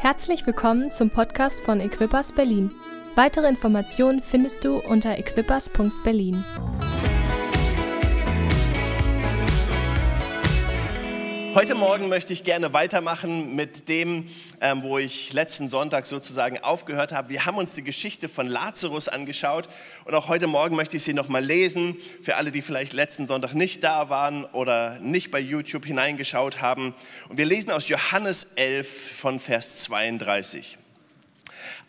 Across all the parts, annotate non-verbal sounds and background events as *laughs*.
Herzlich willkommen zum Podcast von Equippers Berlin. Weitere Informationen findest du unter equippers.berlin. Heute Morgen möchte ich gerne weitermachen mit dem, ähm, wo ich letzten Sonntag sozusagen aufgehört habe. Wir haben uns die Geschichte von Lazarus angeschaut und auch heute Morgen möchte ich sie nochmal lesen. Für alle, die vielleicht letzten Sonntag nicht da waren oder nicht bei YouTube hineingeschaut haben. Und wir lesen aus Johannes 11 von Vers 32.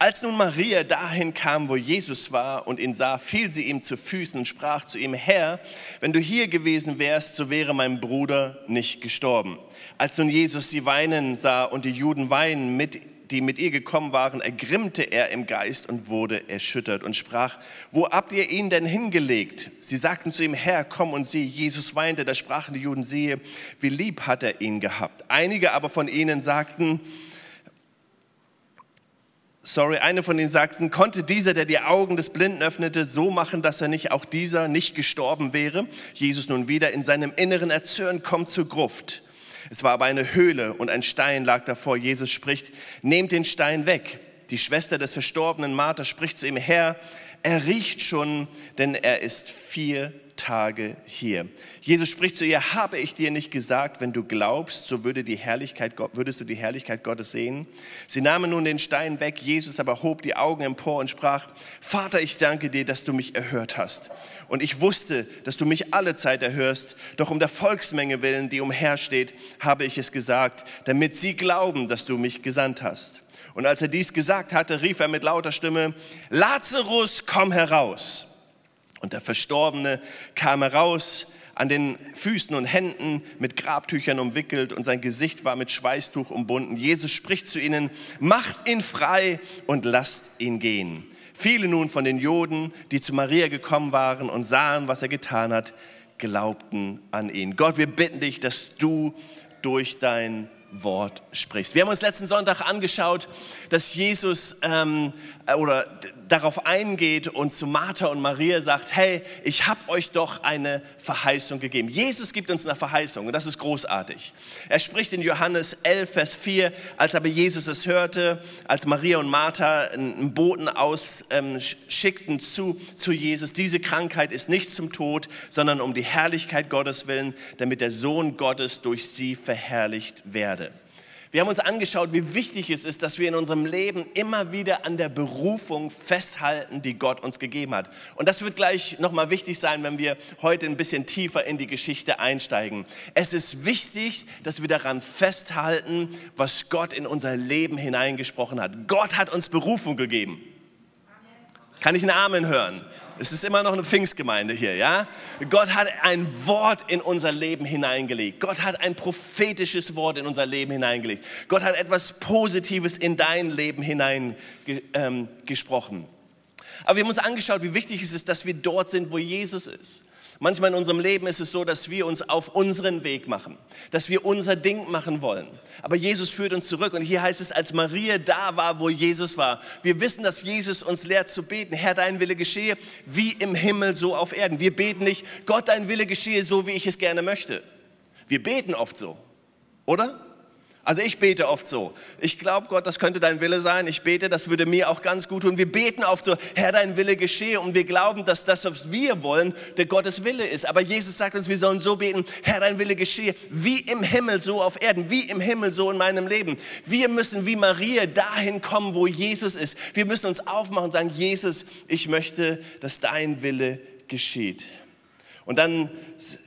Als nun Maria dahin kam, wo Jesus war und ihn sah, fiel sie ihm zu Füßen und sprach zu ihm, Herr, wenn du hier gewesen wärst, so wäre mein Bruder nicht gestorben. Als nun Jesus sie weinen sah und die Juden weinen, mit, die mit ihr gekommen waren, ergrimmte er im Geist und wurde erschüttert und sprach, wo habt ihr ihn denn hingelegt? Sie sagten zu ihm, Herr, komm und sieh. Jesus weinte, da sprachen die Juden, siehe, wie lieb hat er ihn gehabt. Einige aber von ihnen sagten, sorry, eine von ihnen sagten, konnte dieser, der die Augen des Blinden öffnete, so machen, dass er nicht auch dieser nicht gestorben wäre? Jesus nun wieder in seinem Inneren erzürnt, kommt zur Gruft. Es war aber eine Höhle und ein Stein lag davor. Jesus spricht, nehmt den Stein weg. Die Schwester des verstorbenen Martha spricht zu ihm, Herr, er riecht schon, denn er ist vier Tage hier. Jesus spricht zu ihr, habe ich dir nicht gesagt, wenn du glaubst, so würde die Herrlichkeit, würdest du die Herrlichkeit Gottes sehen? Sie nahmen nun den Stein weg, Jesus aber hob die Augen empor und sprach, Vater, ich danke dir, dass du mich erhört hast. Und ich wusste, dass du mich alle Zeit erhörst, doch um der Volksmenge willen, die umhersteht, habe ich es gesagt, damit sie glauben, dass du mich gesandt hast. Und als er dies gesagt hatte, rief er mit lauter Stimme, Lazarus, komm heraus. Und der Verstorbene kam heraus, an den Füßen und Händen mit Grabtüchern umwickelt und sein Gesicht war mit Schweißtuch umbunden. Jesus spricht zu ihnen, macht ihn frei und lasst ihn gehen. Viele nun von den Juden, die zu Maria gekommen waren und sahen, was er getan hat, glaubten an ihn. Gott, wir bitten dich, dass du durch dein Wort sprichst. Wir haben uns letzten Sonntag angeschaut, dass Jesus ähm, oder darauf eingeht und zu Martha und Maria sagt, hey, ich habe euch doch eine Verheißung gegeben. Jesus gibt uns eine Verheißung und das ist großartig. Er spricht in Johannes 11, Vers 4, als aber Jesus es hörte, als Maria und Martha einen Boten ausschickten ähm, zu, zu Jesus, diese Krankheit ist nicht zum Tod, sondern um die Herrlichkeit Gottes willen, damit der Sohn Gottes durch sie verherrlicht werde. Wir haben uns angeschaut, wie wichtig es ist, dass wir in unserem Leben immer wieder an der Berufung festhalten, die Gott uns gegeben hat. Und das wird gleich nochmal wichtig sein, wenn wir heute ein bisschen tiefer in die Geschichte einsteigen. Es ist wichtig, dass wir daran festhalten, was Gott in unser Leben hineingesprochen hat. Gott hat uns Berufung gegeben. Kann ich einen Amen hören? Es ist immer noch eine Pfingstgemeinde hier, ja? Gott hat ein Wort in unser Leben hineingelegt. Gott hat ein prophetisches Wort in unser Leben hineingelegt. Gott hat etwas Positives in dein Leben hineingesprochen. Ähm, Aber wir haben uns angeschaut, wie wichtig es ist, dass wir dort sind, wo Jesus ist. Manchmal in unserem Leben ist es so, dass wir uns auf unseren Weg machen, dass wir unser Ding machen wollen. Aber Jesus führt uns zurück und hier heißt es, als Maria da war, wo Jesus war. Wir wissen, dass Jesus uns lehrt zu beten. Herr, dein Wille geschehe, wie im Himmel, so auf Erden. Wir beten nicht, Gott, dein Wille geschehe, so wie ich es gerne möchte. Wir beten oft so, oder? Also ich bete oft so. Ich glaube, Gott, das könnte dein Wille sein. Ich bete, das würde mir auch ganz gut tun. Wir beten oft so, Herr, dein Wille geschehe. Und wir glauben, dass das, was wir wollen, der Gottes Wille ist. Aber Jesus sagt uns, wir sollen so beten, Herr, dein Wille geschehe, wie im Himmel, so auf Erden, wie im Himmel, so in meinem Leben. Wir müssen wie Maria dahin kommen, wo Jesus ist. Wir müssen uns aufmachen und sagen, Jesus, ich möchte, dass dein Wille geschieht. Und dann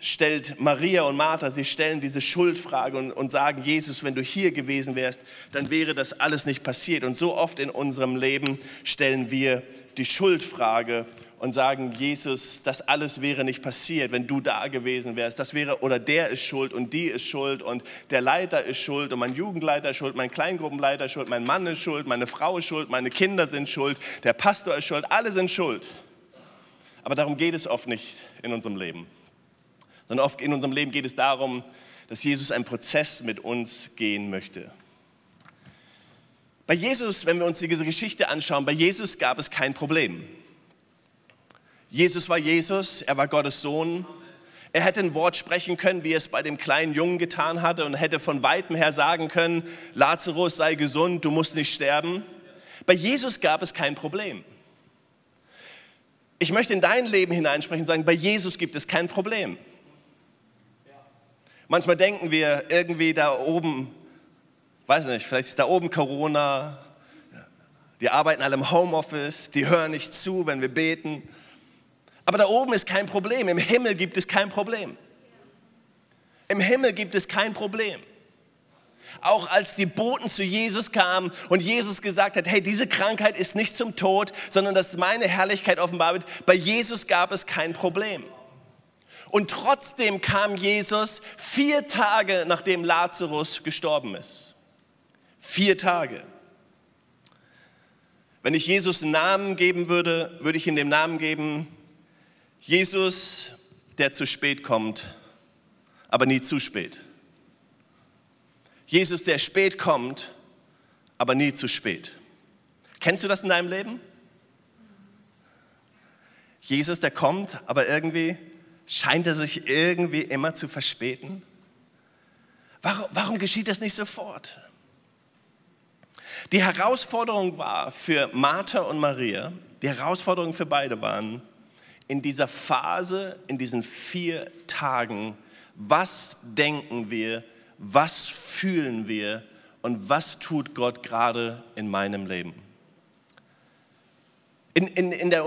stellt Maria und Martha, sie stellen diese Schuldfrage und, und, sagen, Jesus, wenn du hier gewesen wärst, dann wäre das alles nicht passiert. Und so oft in unserem Leben stellen wir die Schuldfrage und sagen, Jesus, das alles wäre nicht passiert, wenn du da gewesen wärst. Das wäre, oder der ist schuld und die ist schuld und der Leiter ist schuld und mein Jugendleiter ist schuld, mein Kleingruppenleiter ist schuld, mein Mann ist schuld, meine Frau ist schuld, meine Kinder sind schuld, der Pastor ist schuld, alle sind schuld. Aber darum geht es oft nicht in unserem Leben. Sondern oft in unserem Leben geht es darum, dass Jesus einen Prozess mit uns gehen möchte. Bei Jesus, wenn wir uns diese Geschichte anschauen, bei Jesus gab es kein Problem. Jesus war Jesus, er war Gottes Sohn, Er hätte ein Wort sprechen können, wie er es bei dem kleinen Jungen getan hatte und hätte von weitem her sagen können, Lazarus sei gesund, du musst nicht sterben. Bei Jesus gab es kein Problem. Ich möchte in dein Leben hineinsprechen und sagen, bei Jesus gibt es kein Problem. Manchmal denken wir irgendwie da oben, weiß nicht, vielleicht ist da oben Corona, die arbeiten alle im Homeoffice, die hören nicht zu, wenn wir beten. Aber da oben ist kein Problem. Im Himmel gibt es kein Problem. Im Himmel gibt es kein Problem. Auch als die Boten zu Jesus kamen und Jesus gesagt hat, hey, diese Krankheit ist nicht zum Tod, sondern dass meine Herrlichkeit offenbar wird, bei Jesus gab es kein Problem. Und trotzdem kam Jesus vier Tage nachdem Lazarus gestorben ist. Vier Tage. Wenn ich Jesus einen Namen geben würde, würde ich ihm den Namen geben, Jesus, der zu spät kommt, aber nie zu spät. Jesus, der spät kommt, aber nie zu spät. Kennst du das in deinem Leben? Jesus, der kommt, aber irgendwie scheint er sich irgendwie immer zu verspäten. Warum, warum geschieht das nicht sofort? Die Herausforderung war für Martha und Maria, die Herausforderung für beide waren, in dieser Phase, in diesen vier Tagen, was denken wir, was fühlen wir und was tut Gott gerade in meinem Leben. In, in, in der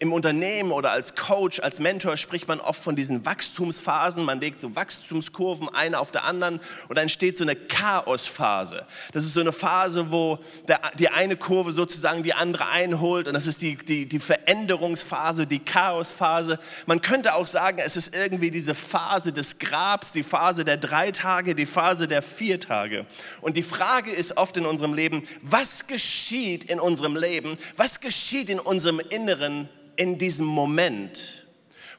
im Unternehmen oder als Coach, als Mentor spricht man oft von diesen Wachstumsphasen. Man legt so Wachstumskurven eine auf der anderen und dann entsteht so eine Chaosphase. Das ist so eine Phase, wo der, die eine Kurve sozusagen die andere einholt und das ist die, die, die Veränderungsphase, die Chaosphase. Man könnte auch sagen, es ist irgendwie diese Phase des Grabs, die Phase der drei Tage, die Phase der vier Tage. Und die Frage ist oft in unserem Leben, was geschieht in unserem Leben? Was geschieht in unserem Inneren? In diesem Moment,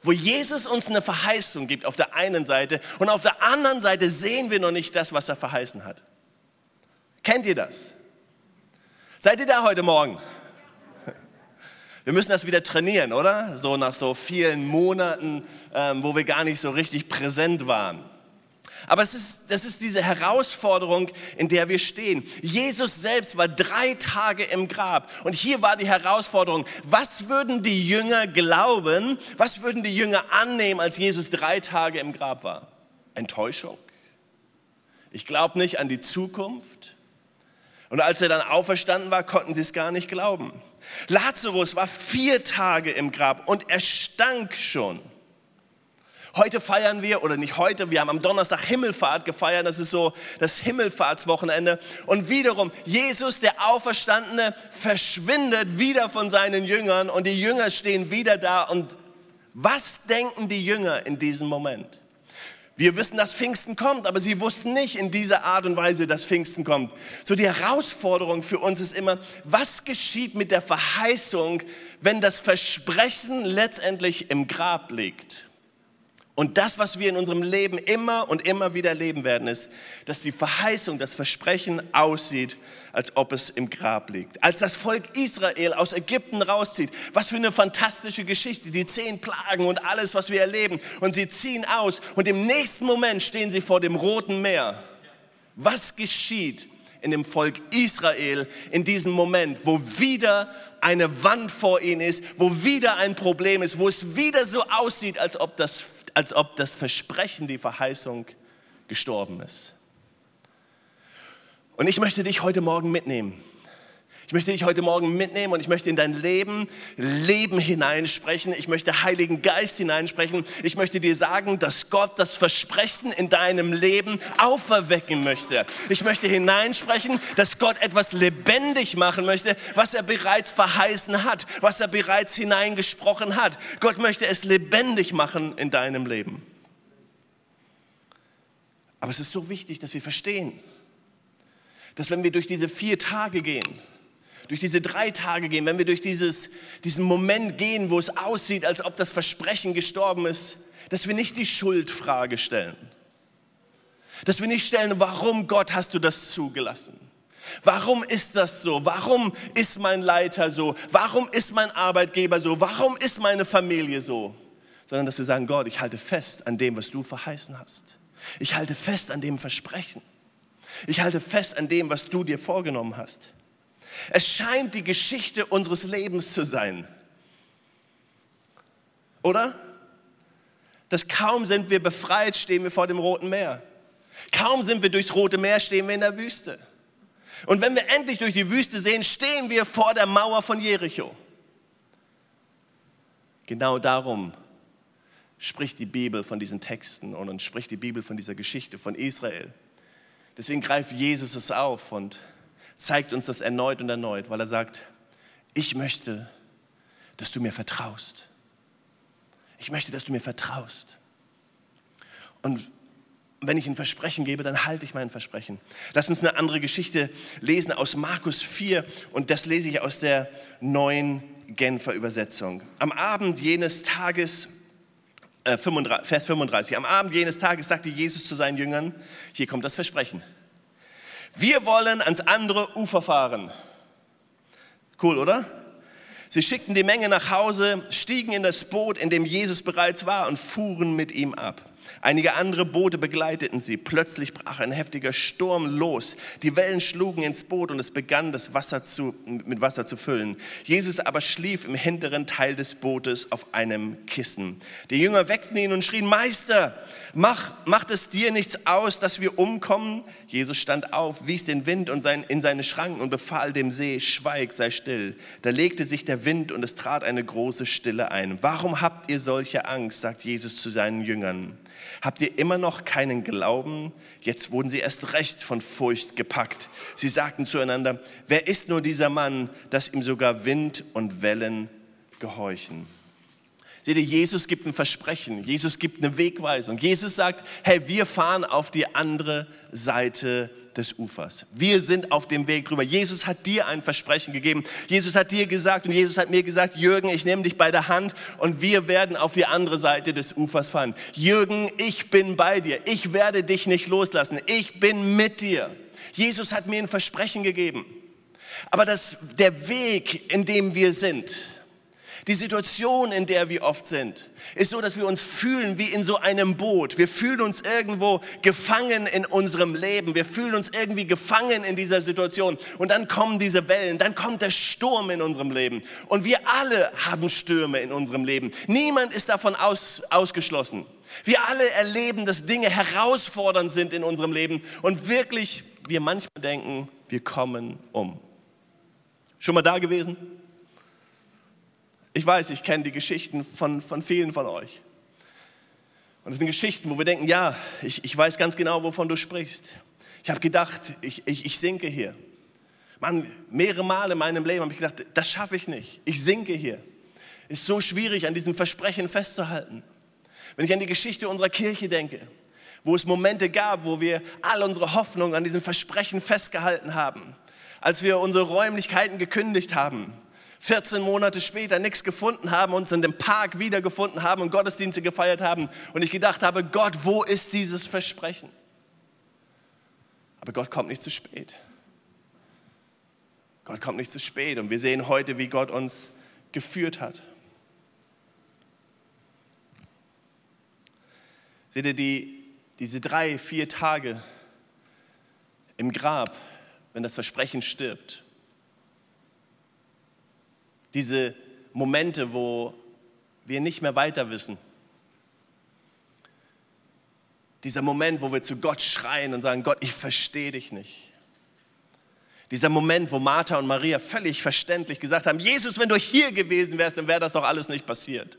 wo Jesus uns eine Verheißung gibt auf der einen Seite und auf der anderen Seite sehen wir noch nicht das, was er verheißen hat. Kennt ihr das? Seid ihr da heute Morgen? Wir müssen das wieder trainieren, oder? So nach so vielen Monaten, ähm, wo wir gar nicht so richtig präsent waren. Aber es ist, das ist diese Herausforderung, in der wir stehen. Jesus selbst war drei Tage im Grab. Und hier war die Herausforderung, was würden die Jünger glauben, was würden die Jünger annehmen, als Jesus drei Tage im Grab war? Enttäuschung? Ich glaube nicht an die Zukunft. Und als er dann auferstanden war, konnten sie es gar nicht glauben. Lazarus war vier Tage im Grab und er stank schon. Heute feiern wir, oder nicht heute, wir haben am Donnerstag Himmelfahrt gefeiert, das ist so das Himmelfahrtswochenende. Und wiederum, Jesus, der Auferstandene, verschwindet wieder von seinen Jüngern und die Jünger stehen wieder da. Und was denken die Jünger in diesem Moment? Wir wissen, dass Pfingsten kommt, aber sie wussten nicht in dieser Art und Weise, dass Pfingsten kommt. So die Herausforderung für uns ist immer, was geschieht mit der Verheißung, wenn das Versprechen letztendlich im Grab liegt? Und das, was wir in unserem Leben immer und immer wieder erleben werden, ist, dass die Verheißung, das Versprechen aussieht, als ob es im Grab liegt. Als das Volk Israel aus Ägypten rauszieht, was für eine fantastische Geschichte, die zehn Plagen und alles, was wir erleben. Und sie ziehen aus und im nächsten Moment stehen sie vor dem Roten Meer. Was geschieht in dem Volk Israel in diesem Moment, wo wieder eine Wand vor ihnen ist, wo wieder ein Problem ist, wo es wieder so aussieht, als ob das als ob das Versprechen, die Verheißung gestorben ist. Und ich möchte dich heute Morgen mitnehmen. Ich möchte dich heute Morgen mitnehmen und ich möchte in dein Leben, Leben hineinsprechen. Ich möchte Heiligen Geist hineinsprechen. Ich möchte dir sagen, dass Gott das Versprechen in deinem Leben auferwecken möchte. Ich möchte hineinsprechen, dass Gott etwas lebendig machen möchte, was er bereits verheißen hat, was er bereits hineingesprochen hat. Gott möchte es lebendig machen in deinem Leben. Aber es ist so wichtig, dass wir verstehen, dass wenn wir durch diese vier Tage gehen, durch diese drei Tage gehen, wenn wir durch dieses, diesen Moment gehen, wo es aussieht, als ob das Versprechen gestorben ist, dass wir nicht die Schuldfrage stellen. Dass wir nicht stellen, warum Gott hast du das zugelassen? Warum ist das so? Warum ist mein Leiter so? Warum ist mein Arbeitgeber so? Warum ist meine Familie so? sondern dass wir sagen, Gott, ich halte fest an dem, was du verheißen hast. Ich halte fest an dem Versprechen. Ich halte fest an dem, was du dir vorgenommen hast. Es scheint die Geschichte unseres Lebens zu sein. Oder? Dass kaum sind wir befreit, stehen wir vor dem Roten Meer. Kaum sind wir durchs Rote Meer, stehen wir in der Wüste. Und wenn wir endlich durch die Wüste sehen, stehen wir vor der Mauer von Jericho. Genau darum spricht die Bibel von diesen Texten und spricht die Bibel von dieser Geschichte von Israel. Deswegen greift Jesus es auf und zeigt uns das erneut und erneut, weil er sagt, ich möchte, dass du mir vertraust. Ich möchte, dass du mir vertraust. Und wenn ich ein Versprechen gebe, dann halte ich mein Versprechen. Lass uns eine andere Geschichte lesen aus Markus 4 und das lese ich aus der neuen Genfer Übersetzung. Am Abend jenes Tages, äh, 35, Vers 35, am Abend jenes Tages sagte Jesus zu seinen Jüngern, hier kommt das Versprechen, wir wollen ans andere Ufer fahren. Cool, oder? Sie schickten die Menge nach Hause, stiegen in das Boot, in dem Jesus bereits war und fuhren mit ihm ab. Einige andere Boote begleiteten sie. Plötzlich brach ein heftiger Sturm los. Die Wellen schlugen ins Boot und es begann, das Wasser zu, mit Wasser zu füllen. Jesus aber schlief im hinteren Teil des Bootes auf einem Kissen. Die Jünger weckten ihn und schrien, Meister, mach, macht es dir nichts aus, dass wir umkommen? Jesus stand auf, wies den Wind und sein, in seine Schranken und befahl dem See, schweig, sei still. Da legte sich der Wind und es trat eine große Stille ein. Warum habt ihr solche Angst, sagt Jesus zu seinen Jüngern. Habt ihr immer noch keinen Glauben? Jetzt wurden sie erst recht von Furcht gepackt. Sie sagten zueinander, wer ist nur dieser Mann, dass ihm sogar Wind und Wellen gehorchen? Seht ihr, Jesus gibt ein Versprechen, Jesus gibt eine Wegweisung. Jesus sagt, hey, wir fahren auf die andere Seite des Ufers. Wir sind auf dem Weg drüber. Jesus hat dir ein Versprechen gegeben. Jesus hat dir gesagt und Jesus hat mir gesagt, Jürgen, ich nehme dich bei der Hand und wir werden auf die andere Seite des Ufers fahren. Jürgen, ich bin bei dir. Ich werde dich nicht loslassen. Ich bin mit dir. Jesus hat mir ein Versprechen gegeben. Aber das, der Weg, in dem wir sind, die Situation, in der wir oft sind, ist so, dass wir uns fühlen wie in so einem Boot. Wir fühlen uns irgendwo gefangen in unserem Leben. Wir fühlen uns irgendwie gefangen in dieser Situation. Und dann kommen diese Wellen, dann kommt der Sturm in unserem Leben. Und wir alle haben Stürme in unserem Leben. Niemand ist davon aus, ausgeschlossen. Wir alle erleben, dass Dinge herausfordernd sind in unserem Leben und wirklich wir manchmal denken, wir kommen um. Schon mal da gewesen? Ich weiß, ich kenne die Geschichten von, von vielen von euch. Und es sind Geschichten, wo wir denken, ja, ich, ich weiß ganz genau, wovon du sprichst. Ich habe gedacht, ich, ich, ich sinke hier. Mann, mehrere Male in meinem Leben habe ich gedacht, das schaffe ich nicht. Ich sinke hier. Ist so schwierig, an diesem Versprechen festzuhalten. Wenn ich an die Geschichte unserer Kirche denke, wo es Momente gab, wo wir all unsere Hoffnung an diesem Versprechen festgehalten haben, als wir unsere Räumlichkeiten gekündigt haben, 14 Monate später nichts gefunden haben, uns in dem Park wiedergefunden haben und Gottesdienste gefeiert haben und ich gedacht habe, Gott, wo ist dieses Versprechen? Aber Gott kommt nicht zu spät. Gott kommt nicht zu spät und wir sehen heute, wie Gott uns geführt hat. Seht ihr, die, diese drei, vier Tage im Grab, wenn das Versprechen stirbt, diese Momente, wo wir nicht mehr weiter wissen. Dieser Moment, wo wir zu Gott schreien und sagen, Gott, ich verstehe dich nicht. Dieser Moment, wo Martha und Maria völlig verständlich gesagt haben, Jesus, wenn du hier gewesen wärst, dann wäre das doch alles nicht passiert.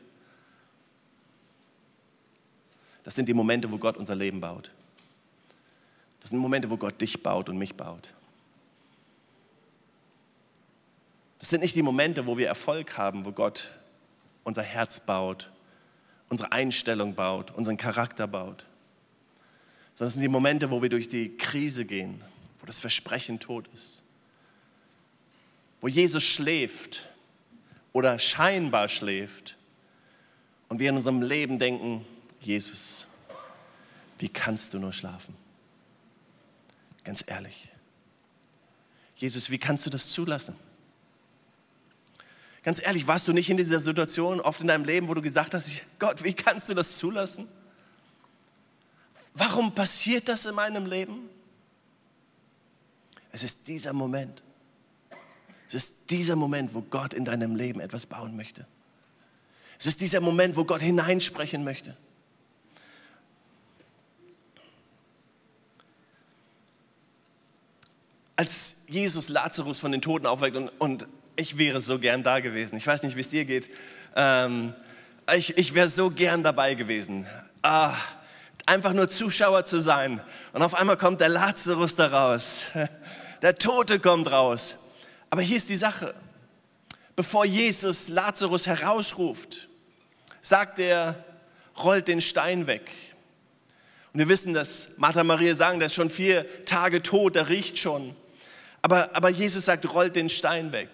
Das sind die Momente, wo Gott unser Leben baut. Das sind Momente, wo Gott dich baut und mich baut. Das sind nicht die Momente, wo wir Erfolg haben, wo Gott unser Herz baut, unsere Einstellung baut, unseren Charakter baut. Sondern es sind die Momente, wo wir durch die Krise gehen, wo das Versprechen tot ist. Wo Jesus schläft oder scheinbar schläft und wir in unserem Leben denken, Jesus, wie kannst du nur schlafen? Ganz ehrlich. Jesus, wie kannst du das zulassen? Ganz ehrlich, warst du nicht in dieser Situation oft in deinem Leben, wo du gesagt hast, Gott, wie kannst du das zulassen? Warum passiert das in meinem Leben? Es ist dieser Moment. Es ist dieser Moment, wo Gott in deinem Leben etwas bauen möchte. Es ist dieser Moment, wo Gott hineinsprechen möchte. Als Jesus Lazarus von den Toten aufweckt und, und ich wäre so gern da gewesen. Ich weiß nicht, wie es dir geht. Ähm, ich ich wäre so gern dabei gewesen. Ah, einfach nur Zuschauer zu sein. Und auf einmal kommt der Lazarus da raus. *laughs* Der Tote kommt raus. Aber hier ist die Sache. Bevor Jesus Lazarus herausruft, sagt er, rollt den Stein weg. Und wir wissen, dass Martha Maria sagen, der ist schon vier Tage tot, der riecht schon. Aber, aber Jesus sagt, rollt den Stein weg.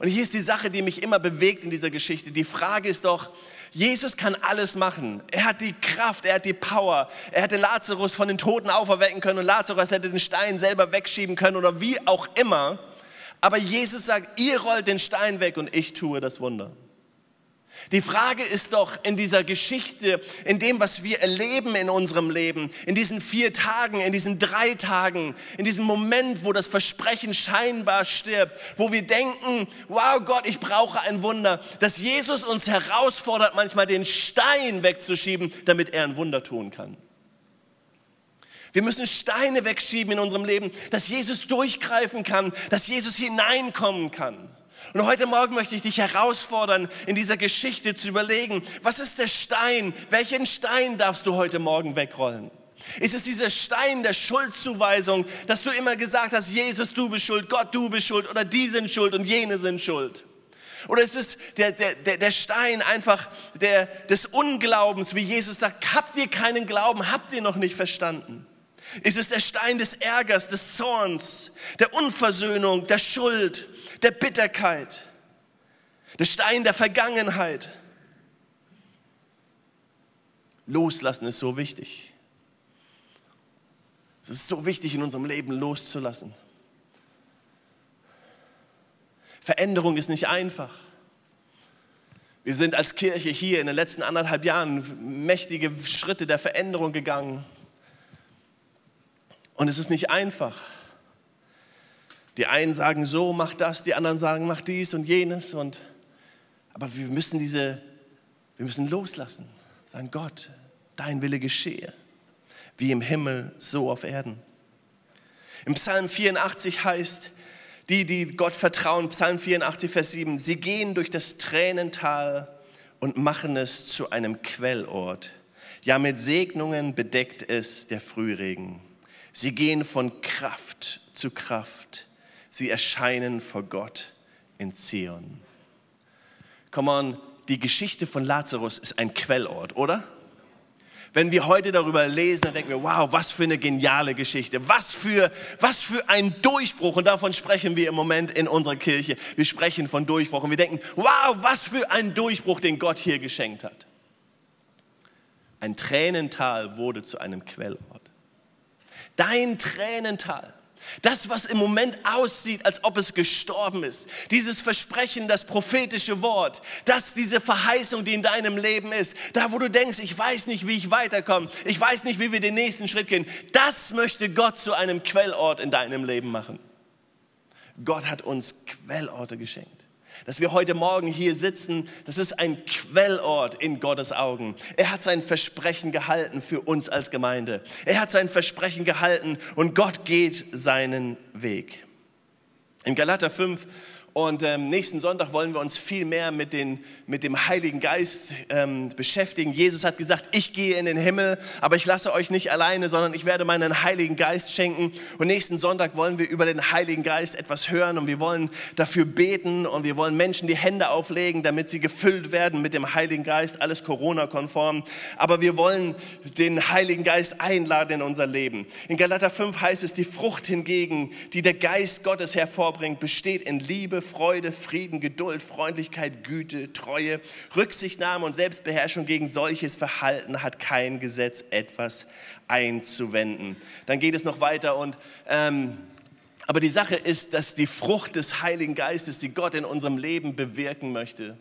Und hier ist die Sache, die mich immer bewegt in dieser Geschichte. Die Frage ist doch, Jesus kann alles machen. Er hat die Kraft, er hat die Power. Er hätte Lazarus von den Toten auferwecken können und Lazarus hätte den Stein selber wegschieben können oder wie auch immer. Aber Jesus sagt, ihr rollt den Stein weg und ich tue das Wunder. Die Frage ist doch in dieser Geschichte, in dem, was wir erleben in unserem Leben, in diesen vier Tagen, in diesen drei Tagen, in diesem Moment, wo das Versprechen scheinbar stirbt, wo wir denken, wow Gott, ich brauche ein Wunder, dass Jesus uns herausfordert, manchmal den Stein wegzuschieben, damit er ein Wunder tun kann. Wir müssen Steine wegschieben in unserem Leben, dass Jesus durchgreifen kann, dass Jesus hineinkommen kann. Und heute Morgen möchte ich dich herausfordern, in dieser Geschichte zu überlegen, was ist der Stein? Welchen Stein darfst du heute Morgen wegrollen? Ist es dieser Stein der Schuldzuweisung, dass du immer gesagt hast, Jesus, du bist schuld, Gott, du bist schuld oder die sind schuld und jene sind schuld? Oder ist es der, der, der Stein einfach der, des Unglaubens, wie Jesus sagt, habt ihr keinen Glauben, habt ihr noch nicht verstanden? Ist es der Stein des Ärgers, des Zorns, der Unversöhnung, der Schuld? Der Bitterkeit, der Stein der Vergangenheit. Loslassen ist so wichtig. Es ist so wichtig in unserem Leben loszulassen. Veränderung ist nicht einfach. Wir sind als Kirche hier in den letzten anderthalb Jahren mächtige Schritte der Veränderung gegangen. Und es ist nicht einfach. Die einen sagen so, mach das, die anderen sagen, mach dies und jenes. Und, aber wir müssen diese, wir müssen loslassen. Sagen, Gott, dein Wille geschehe, wie im Himmel, so auf Erden. Im Psalm 84 heißt, die, die Gott vertrauen, Psalm 84, Vers 7, sie gehen durch das Tränental und machen es zu einem Quellort. Ja, mit Segnungen bedeckt es der Frühregen. Sie gehen von Kraft zu Kraft. Sie erscheinen vor Gott in Zion. Come on, die Geschichte von Lazarus ist ein Quellort, oder? Wenn wir heute darüber lesen, dann denken wir, wow, was für eine geniale Geschichte, was für, was für ein Durchbruch. Und davon sprechen wir im Moment in unserer Kirche. Wir sprechen von Durchbruch und wir denken, wow, was für ein Durchbruch, den Gott hier geschenkt hat. Ein Tränental wurde zu einem Quellort. Dein Tränental das, was im Moment aussieht, als ob es gestorben ist. Dieses Versprechen, das prophetische Wort, das, diese Verheißung, die in deinem Leben ist. Da, wo du denkst, ich weiß nicht, wie ich weiterkomme. Ich weiß nicht, wie wir den nächsten Schritt gehen. Das möchte Gott zu einem Quellort in deinem Leben machen. Gott hat uns Quellorte geschenkt dass wir heute Morgen hier sitzen, das ist ein Quellort in Gottes Augen. Er hat sein Versprechen gehalten für uns als Gemeinde. Er hat sein Versprechen gehalten und Gott geht seinen Weg. In Galater 5 und ähm, nächsten Sonntag wollen wir uns viel mehr mit, den, mit dem Heiligen Geist ähm, beschäftigen. Jesus hat gesagt, ich gehe in den Himmel, aber ich lasse euch nicht alleine, sondern ich werde meinen Heiligen Geist schenken. Und nächsten Sonntag wollen wir über den Heiligen Geist etwas hören und wir wollen dafür beten und wir wollen Menschen die Hände auflegen, damit sie gefüllt werden mit dem Heiligen Geist, alles Corona-konform. Aber wir wollen den Heiligen Geist einladen in unser Leben. In Galater 5 heißt es, die Frucht hingegen, die der Geist Gottes hervorbringt, besteht in Liebe, Freude, Frieden, Geduld, Freundlichkeit, Güte, Treue, Rücksichtnahme und Selbstbeherrschung. Gegen solches Verhalten hat kein Gesetz etwas einzuwenden. Dann geht es noch weiter und ähm, Aber die Sache ist, dass die Frucht des Heiligen Geistes, die Gott in unserem Leben bewirken möchte,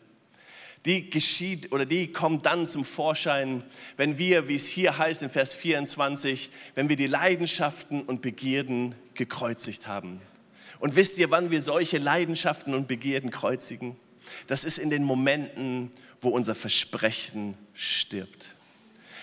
die geschieht oder die kommt dann zum Vorschein, wenn wir, wie es hier heißt in Vers 24, wenn wir die Leidenschaften und Begierden gekreuzigt haben. Und wisst ihr, wann wir solche Leidenschaften und Begierden kreuzigen? Das ist in den Momenten, wo unser Versprechen stirbt.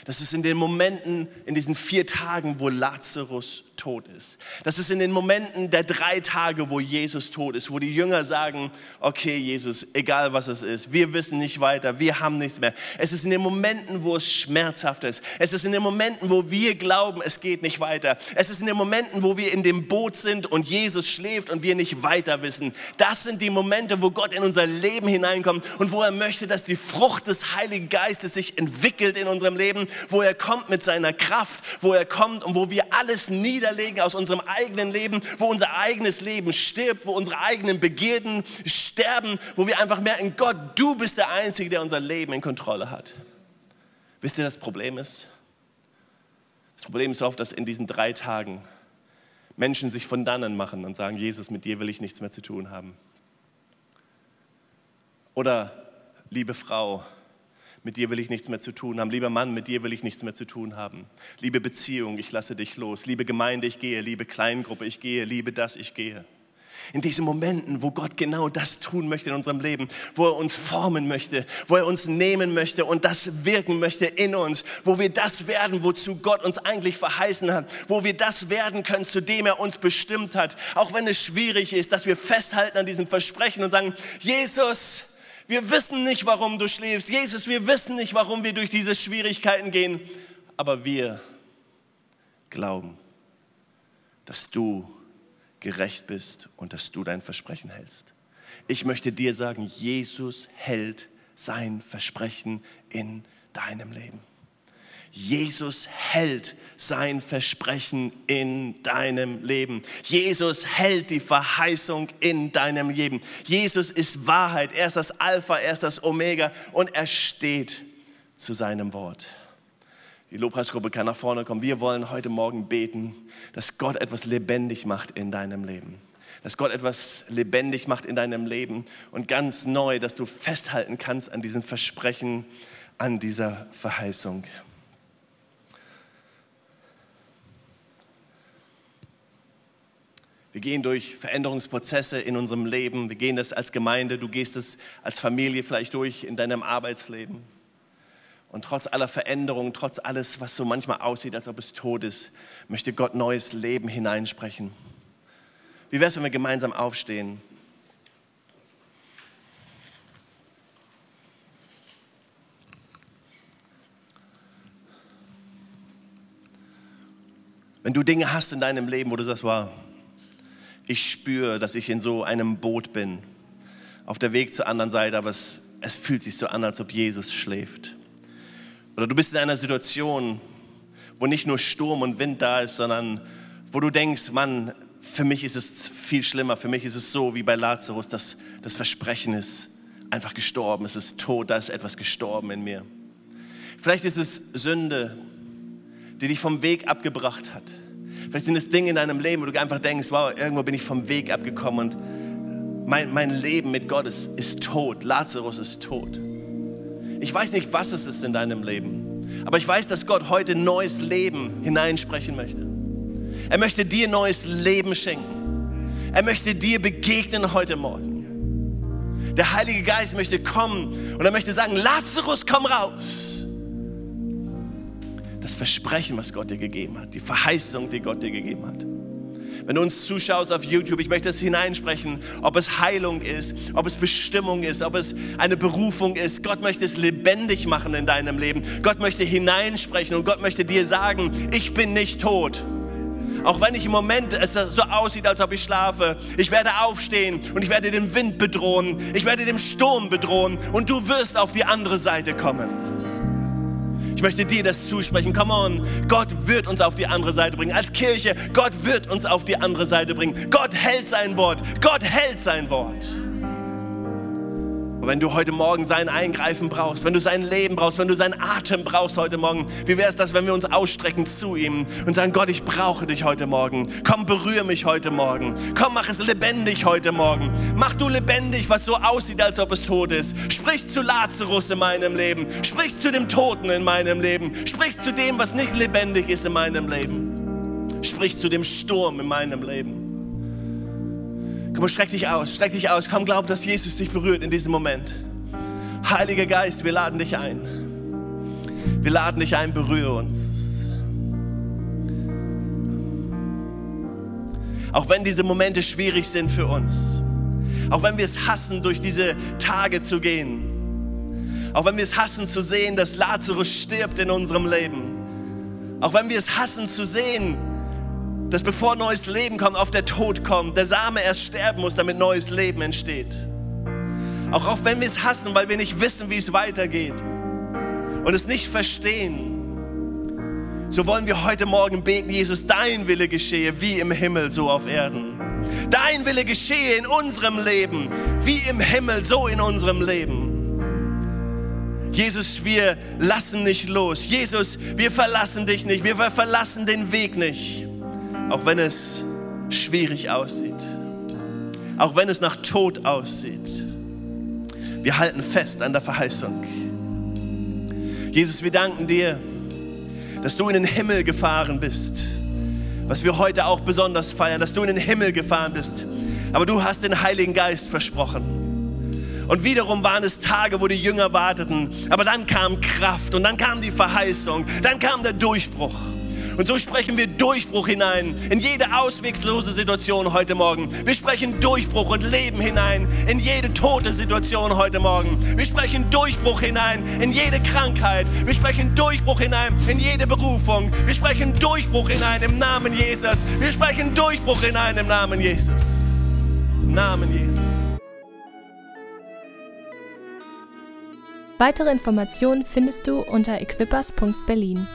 Das ist in den Momenten, in diesen vier Tagen, wo Lazarus tot ist. Das ist in den Momenten der drei Tage, wo Jesus tot ist, wo die Jünger sagen, okay Jesus, egal was es ist, wir wissen nicht weiter, wir haben nichts mehr. Es ist in den Momenten, wo es schmerzhaft ist. Es ist in den Momenten, wo wir glauben, es geht nicht weiter. Es ist in den Momenten, wo wir in dem Boot sind und Jesus schläft und wir nicht weiter wissen. Das sind die Momente, wo Gott in unser Leben hineinkommt und wo er möchte, dass die Frucht des Heiligen Geistes sich entwickelt in unserem Leben, wo er kommt mit seiner Kraft, wo er kommt und wo wir alles nieder niederlegen aus unserem eigenen Leben, wo unser eigenes Leben stirbt, wo unsere eigenen Begierden sterben, wo wir einfach merken, Gott, du bist der Einzige, der unser Leben in Kontrolle hat. Wisst ihr, das Problem ist? Das Problem ist oft, dass in diesen drei Tagen Menschen sich von dannen machen und sagen, Jesus, mit dir will ich nichts mehr zu tun haben. Oder, liebe Frau, mit dir will ich nichts mehr zu tun haben. Lieber Mann, mit dir will ich nichts mehr zu tun haben. Liebe Beziehung, ich lasse dich los. Liebe Gemeinde, ich gehe. Liebe Kleingruppe, ich gehe. Liebe das, ich gehe. In diesen Momenten, wo Gott genau das tun möchte in unserem Leben, wo er uns formen möchte, wo er uns nehmen möchte und das wirken möchte in uns, wo wir das werden, wozu Gott uns eigentlich verheißen hat, wo wir das werden können, zu dem er uns bestimmt hat. Auch wenn es schwierig ist, dass wir festhalten an diesem Versprechen und sagen, Jesus, wir wissen nicht, warum du schläfst. Jesus, wir wissen nicht, warum wir durch diese Schwierigkeiten gehen. Aber wir glauben, dass du gerecht bist und dass du dein Versprechen hältst. Ich möchte dir sagen, Jesus hält sein Versprechen in deinem Leben. Jesus hält sein Versprechen in deinem Leben. Jesus hält die Verheißung in deinem Leben. Jesus ist Wahrheit. Er ist das Alpha, er ist das Omega und er steht zu seinem Wort. Die Lobpreisgruppe kann nach vorne kommen. Wir wollen heute Morgen beten, dass Gott etwas lebendig macht in deinem Leben. Dass Gott etwas lebendig macht in deinem Leben und ganz neu, dass du festhalten kannst an diesem Versprechen, an dieser Verheißung. Wir gehen durch Veränderungsprozesse in unserem Leben. Wir gehen das als Gemeinde, du gehst es als Familie vielleicht durch in deinem Arbeitsleben. Und trotz aller Veränderungen, trotz alles, was so manchmal aussieht, als ob es tot ist, möchte Gott neues Leben hineinsprechen. Wie wäre es, wenn wir gemeinsam aufstehen? Wenn du Dinge hast in deinem Leben, wo du sagst, wow, ich spüre, dass ich in so einem Boot bin, auf der Weg zur anderen Seite, aber es, es fühlt sich so an, als ob Jesus schläft. Oder du bist in einer Situation, wo nicht nur Sturm und Wind da ist, sondern wo du denkst, Mann, für mich ist es viel schlimmer, für mich ist es so wie bei Lazarus, dass das Versprechen ist einfach gestorben, es ist tot, da ist etwas gestorben in mir. Vielleicht ist es Sünde, die dich vom Weg abgebracht hat. Vielleicht sind es Dinge in deinem Leben, wo du einfach denkst, wow, irgendwo bin ich vom Weg abgekommen und mein, mein Leben mit Gott ist, ist tot. Lazarus ist tot. Ich weiß nicht, was es ist in deinem Leben, aber ich weiß, dass Gott heute neues Leben hineinsprechen möchte. Er möchte dir neues Leben schenken. Er möchte dir begegnen heute Morgen. Der Heilige Geist möchte kommen und er möchte sagen, Lazarus, komm raus das Versprechen, was Gott dir gegeben hat, die Verheißung, die Gott dir gegeben hat. Wenn du uns zuschaust auf YouTube, ich möchte es hineinsprechen, ob es Heilung ist, ob es Bestimmung ist, ob es eine Berufung ist. Gott möchte es lebendig machen in deinem Leben. Gott möchte hineinsprechen und Gott möchte dir sagen, ich bin nicht tot. Auch wenn ich im Moment es so aussieht, als ob ich schlafe, ich werde aufstehen und ich werde den Wind bedrohen, ich werde den Sturm bedrohen und du wirst auf die andere Seite kommen. Ich möchte dir das zusprechen. Come on. Gott wird uns auf die andere Seite bringen. Als Kirche, Gott wird uns auf die andere Seite bringen. Gott hält sein Wort. Gott hält sein Wort. Aber wenn du heute Morgen sein Eingreifen brauchst, wenn du sein Leben brauchst, wenn du seinen Atem brauchst heute Morgen, wie wäre es das, wenn wir uns ausstrecken zu ihm und sagen, Gott, ich brauche dich heute Morgen. Komm, berühre mich heute Morgen. Komm, mach es lebendig heute Morgen. Mach du lebendig, was so aussieht, als ob es tot ist. Sprich zu Lazarus in meinem Leben. Sprich zu dem Toten in meinem Leben. Sprich zu dem, was nicht lebendig ist in meinem Leben. Sprich zu dem Sturm in meinem Leben. Komm, streck dich aus, streck dich aus. Komm, glaub, dass Jesus dich berührt in diesem Moment. Heiliger Geist, wir laden dich ein. Wir laden dich ein, berühre uns. Auch wenn diese Momente schwierig sind für uns. Auch wenn wir es hassen, durch diese Tage zu gehen. Auch wenn wir es hassen zu sehen, dass Lazarus stirbt in unserem Leben. Auch wenn wir es hassen zu sehen, dass bevor neues Leben kommt, auf der Tod kommt, der Same erst sterben muss, damit neues Leben entsteht. Auch, auch wenn wir es hassen, weil wir nicht wissen, wie es weitergeht und es nicht verstehen, so wollen wir heute Morgen beten, Jesus, dein Wille geschehe, wie im Himmel, so auf Erden. Dein Wille geschehe in unserem Leben, wie im Himmel, so in unserem Leben. Jesus, wir lassen nicht los. Jesus, wir verlassen dich nicht. Wir verlassen den Weg nicht auch wenn es schwierig aussieht, auch wenn es nach Tod aussieht. Wir halten fest an der Verheißung. Jesus, wir danken dir, dass du in den Himmel gefahren bist, was wir heute auch besonders feiern, dass du in den Himmel gefahren bist. Aber du hast den Heiligen Geist versprochen. Und wiederum waren es Tage, wo die Jünger warteten. Aber dann kam Kraft und dann kam die Verheißung, dann kam der Durchbruch. Und so sprechen wir Durchbruch hinein in jede auswegslose Situation heute Morgen. Wir sprechen Durchbruch und Leben hinein in jede tote Situation heute Morgen. Wir sprechen Durchbruch hinein in jede Krankheit. Wir sprechen Durchbruch hinein in jede Berufung. Wir sprechen Durchbruch hinein im Namen Jesus. Wir sprechen Durchbruch hinein im Namen Jesus. Namen Jesus. Weitere Informationen findest du unter equippers.berlin.